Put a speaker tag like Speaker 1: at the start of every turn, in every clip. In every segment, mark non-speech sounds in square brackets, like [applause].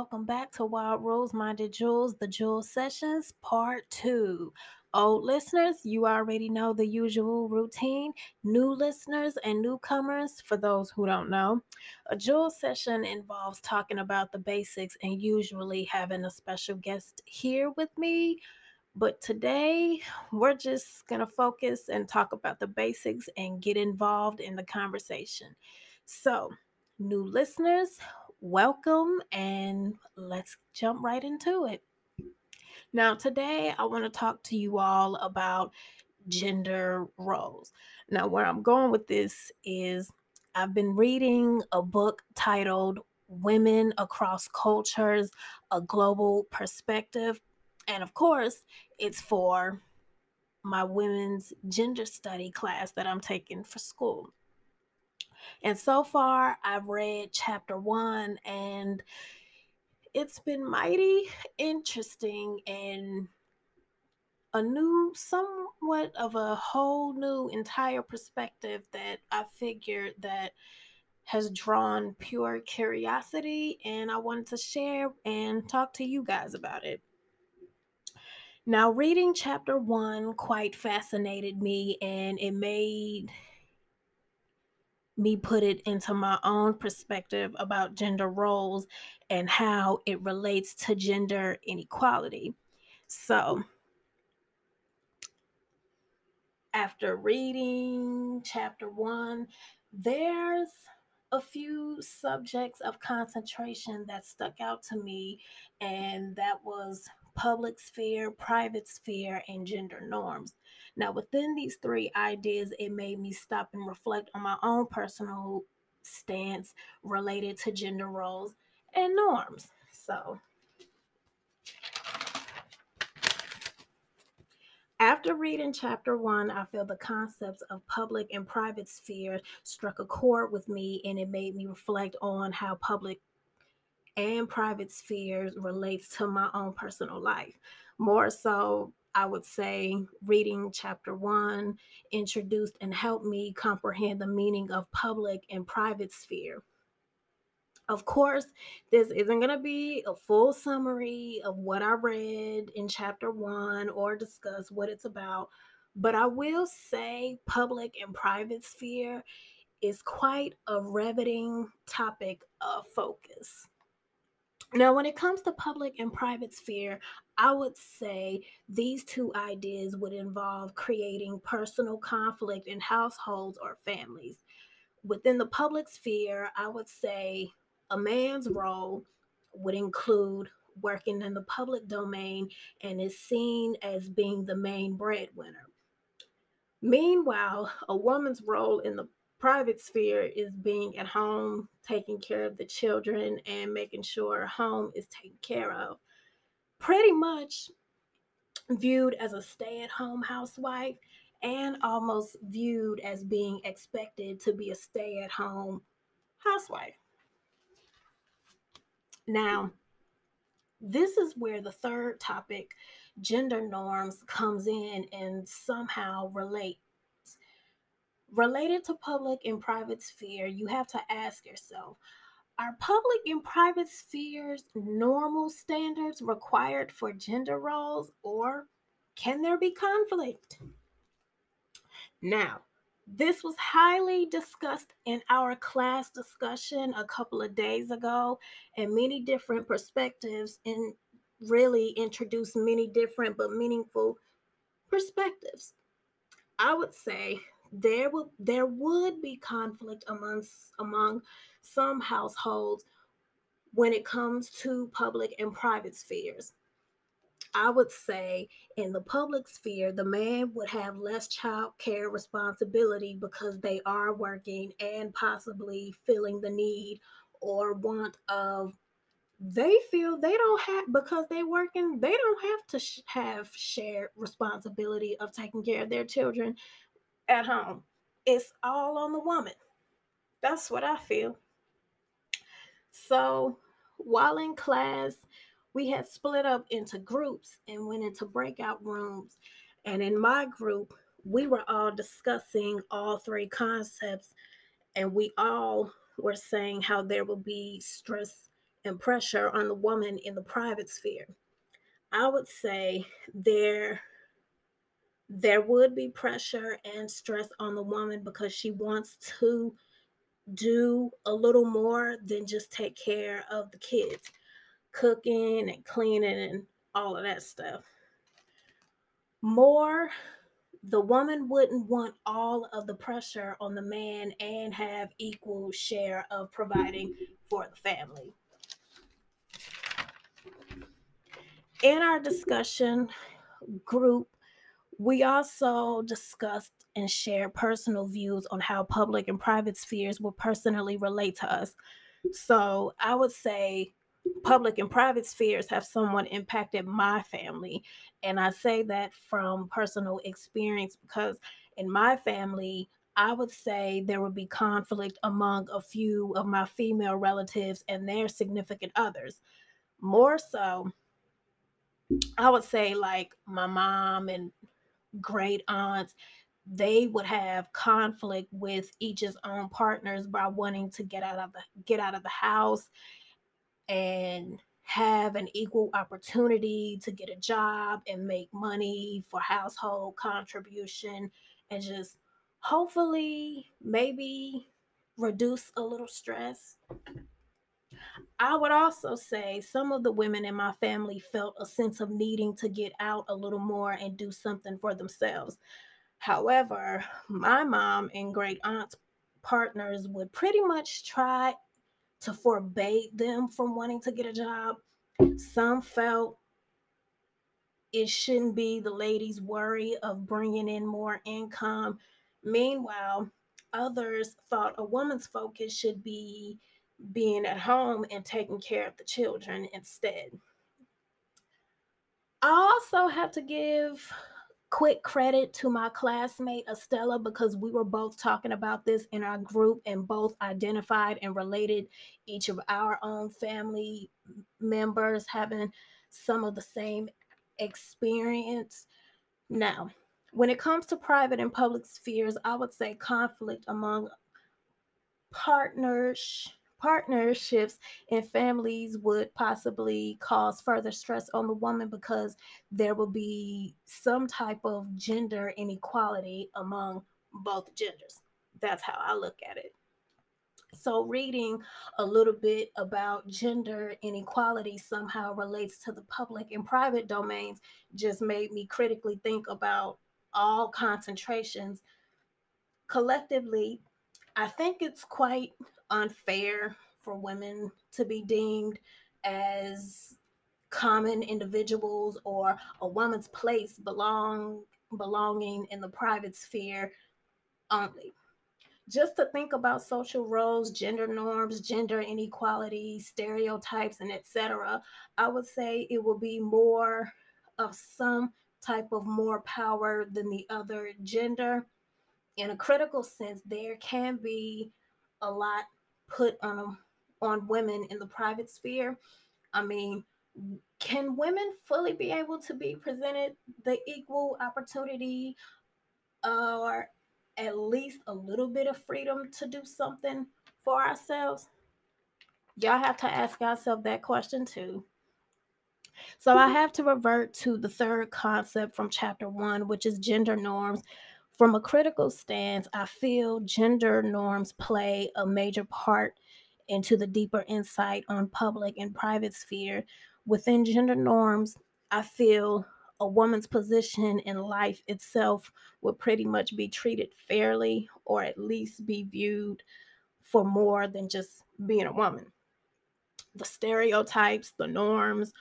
Speaker 1: Welcome back to Wild Rose Minded Jewels, the Jewel Sessions, Part 2. Old listeners, you already know the usual routine. New listeners and newcomers, for those who don't know, a Jewel session involves talking about the basics and usually having a special guest here with me. But today, we're just going to focus and talk about the basics and get involved in the conversation. So, new listeners, welcome and let's jump right into it. Now, today I want to talk to you all about gender roles. Now, where I'm going with this is I've been reading a book titled Women Across Cultures A Global Perspective. And of course, it's for my women's gender study class that I'm taking for school. And so far, I've read chapter one, and it's been mighty interesting and a new, somewhat of a whole new entire perspective that I figured that has drawn pure curiosity, and I wanted to share and talk to you guys about it. Now, reading chapter one quite fascinated me, and it made me put it into my own perspective about gender roles and how it relates to gender inequality. So, after reading chapter one, there's a few subjects of concentration that stuck out to me, and that was public sphere, private sphere, and gender norms. Now, within these three ideas, it made me stop and reflect on my own personal stance related to gender roles and norms. So, After reading chapter one, I feel the concepts of public and private sphere struck a chord with me, and it made me reflect on how public and private spheres relates to my own personal life. More so, I would say reading chapter one introduced and helped me comprehend the meaning of public and private sphere. Of course, this isn't going to be a full summary of what I read in chapter one or discuss what it's about, but I will say public and private sphere is quite a riveting topic of focus. Now, when it comes to public and private sphere, I would say these two ideas would involve creating personal conflict in households or families. Within the public sphere, I would say a man's role would include working in the public domain and is seen as being the main breadwinner. Meanwhile, a woman's role in the private sphere is being at home, taking care of the children, and making sure home is taken care of. Pretty much viewed as a stay at home housewife and almost viewed as being expected to be a stay at home housewife. Now, this is where the third topic, gender norms, comes in and somehow relate related to public and private sphere, you have to ask yourself are public and private spheres normal standards required for gender roles, or can there be conflict? Now, this was highly discussed in our class discussion a couple of days ago, and many different perspectives and really introduced many different but meaningful perspectives. I would say there will there would be conflict amongst among some households when it comes to public and private spheres. I would say in the public sphere, the man would have less child care responsibility because they are working and possibly feeling the need or want of they feel they don't have because they're working they don't have to sh- have shared responsibility of taking care of their children at home. It's all on the woman. That's what I feel. So while in class, we had split up into groups and went into breakout rooms. And in my group, we were all discussing all three concepts, and we all were saying how there will be stress and pressure on the woman in the private sphere. I would say there there would be pressure and stress on the woman because she wants to do a little more than just take care of the kids, cooking and cleaning and all of that stuff. More, the woman wouldn't want all of the pressure on the man and have equal share of providing for the family. In our discussion group, we also discussed and shared personal views on how public and private spheres will personally relate to us. So I would say public and private spheres have somewhat impacted my family. And I say that from personal experience because in my family, I would say there would be conflict among a few of my female relatives and their significant others. More so, I would say like my mom and great aunts, they would have conflict with each's own partners by wanting to get out of the get out of the house and have an equal opportunity to get a job and make money for household contribution and just hopefully maybe reduce a little stress. I would also say some of the women in my family felt a sense of needing to get out a little more and do something for themselves. However, my mom and great aunt's partners would pretty much try to forbade them from wanting to get a job. Some felt it shouldn't be the lady's worry of bringing in more income. Meanwhile, others thought a woman's focus should be being at home and taking care of the children instead. I also have to give quick credit to my classmate Estella because we were both talking about this in our group and both identified and related each of our own family members having some of the same experience. Now, when it comes to private and public spheres, I would say conflict among partners partnerships and families would possibly cause further stress on the woman because there will be some type of gender inequality among both genders. That's how I look at it. So, reading a little bit about gender inequality somehow relates to the public and private domains just made me critically think about all concentrations. Collectively, I think it's quite unfair for women to be deemed as common individuals or a woman's place belong belonging in the private sphere only. Just to think about social roles gender norms gender inequality stereotypes and etc i would say it will be more of some type of more power than the other gender. In a critical sense there can be a lot put on on women in the private sphere. I mean, can women fully be able to be presented the equal opportunity or at least a little bit of freedom to do something for ourselves? Y'all have to ask yourself that question too. So I mm-hmm. have to revert to the third concept from chapter one, which is gender norms. From a critical stance, I feel gender norms play a major part into the deeper insight on public and private sphere. Within gender norms, I feel a woman's position in life itself would pretty much be treated fairly or at least be viewed for more than just being a woman. The stereotypes, the norms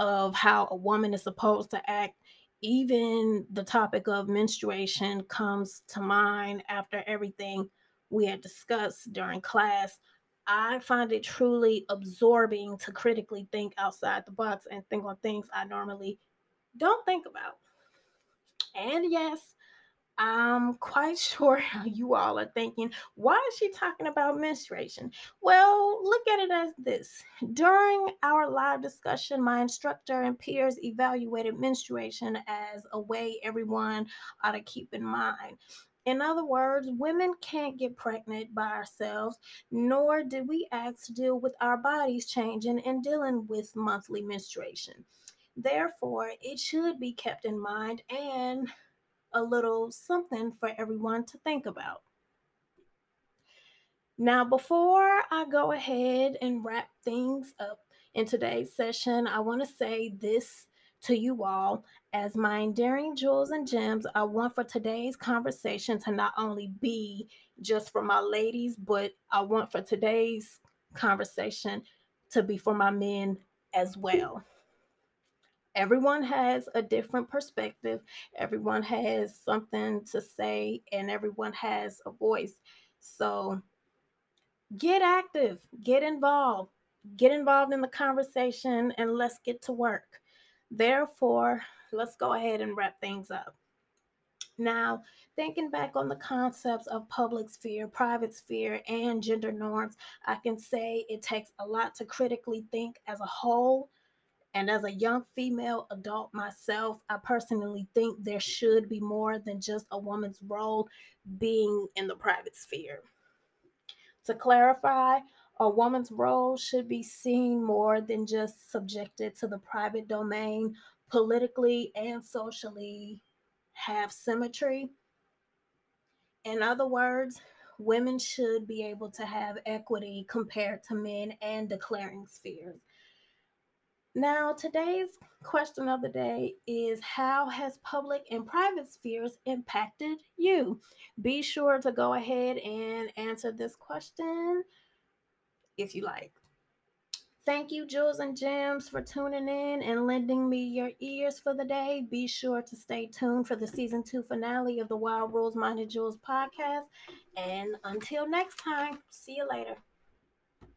Speaker 1: of how a woman is supposed to act even the topic of menstruation comes to mind after everything we had discussed during class. I find it truly absorbing to critically think outside the box and think on things I normally don't think about. And yes, I'm quite [laughs] sure how you all are thinking, why is she talking about menstruation? Well, look at it as this. During our live discussion, my instructor and peers evaluated menstruation as a way everyone ought to keep in mind. In other words, women can't get pregnant by ourselves, nor did we ask to deal with our bodies changing and dealing with monthly menstruation. Therefore, it should be kept in mind and a little something for everyone to think about. Now, before I go ahead and wrap things up in today's session, I want to say this to you all. As my endearing jewels and gems, I want for today's conversation to not only be just for my ladies, but I want for today's conversation to be for my men as well. Everyone has a different perspective, everyone has something to say, and everyone has a voice. So, get active, get involved, get involved in the conversation, and let's get to work. Therefore, let's go ahead and wrap things up. Now, thinking back on the concepts of public sphere, private sphere, and gender norms, I can say it takes a lot to critically think as a whole. And as a young female adult myself, I personally think there should be more than just a woman's role being in the private sphere. To clarify, a woman's role should be seen more than just subjected to the private domain, politically and socially have symmetry. In other words, women should be able to have equity compared to men and declaring spheres. Now, today's question of the day is How has public and private spheres impacted you? Be sure to go ahead and answer this question if you like. Thank you, Jewels and Gems, for tuning in and lending me your ears for the day. Be sure to stay tuned for the season two finale of the Wild Rose Minded Jewels podcast. And until next time, see you later.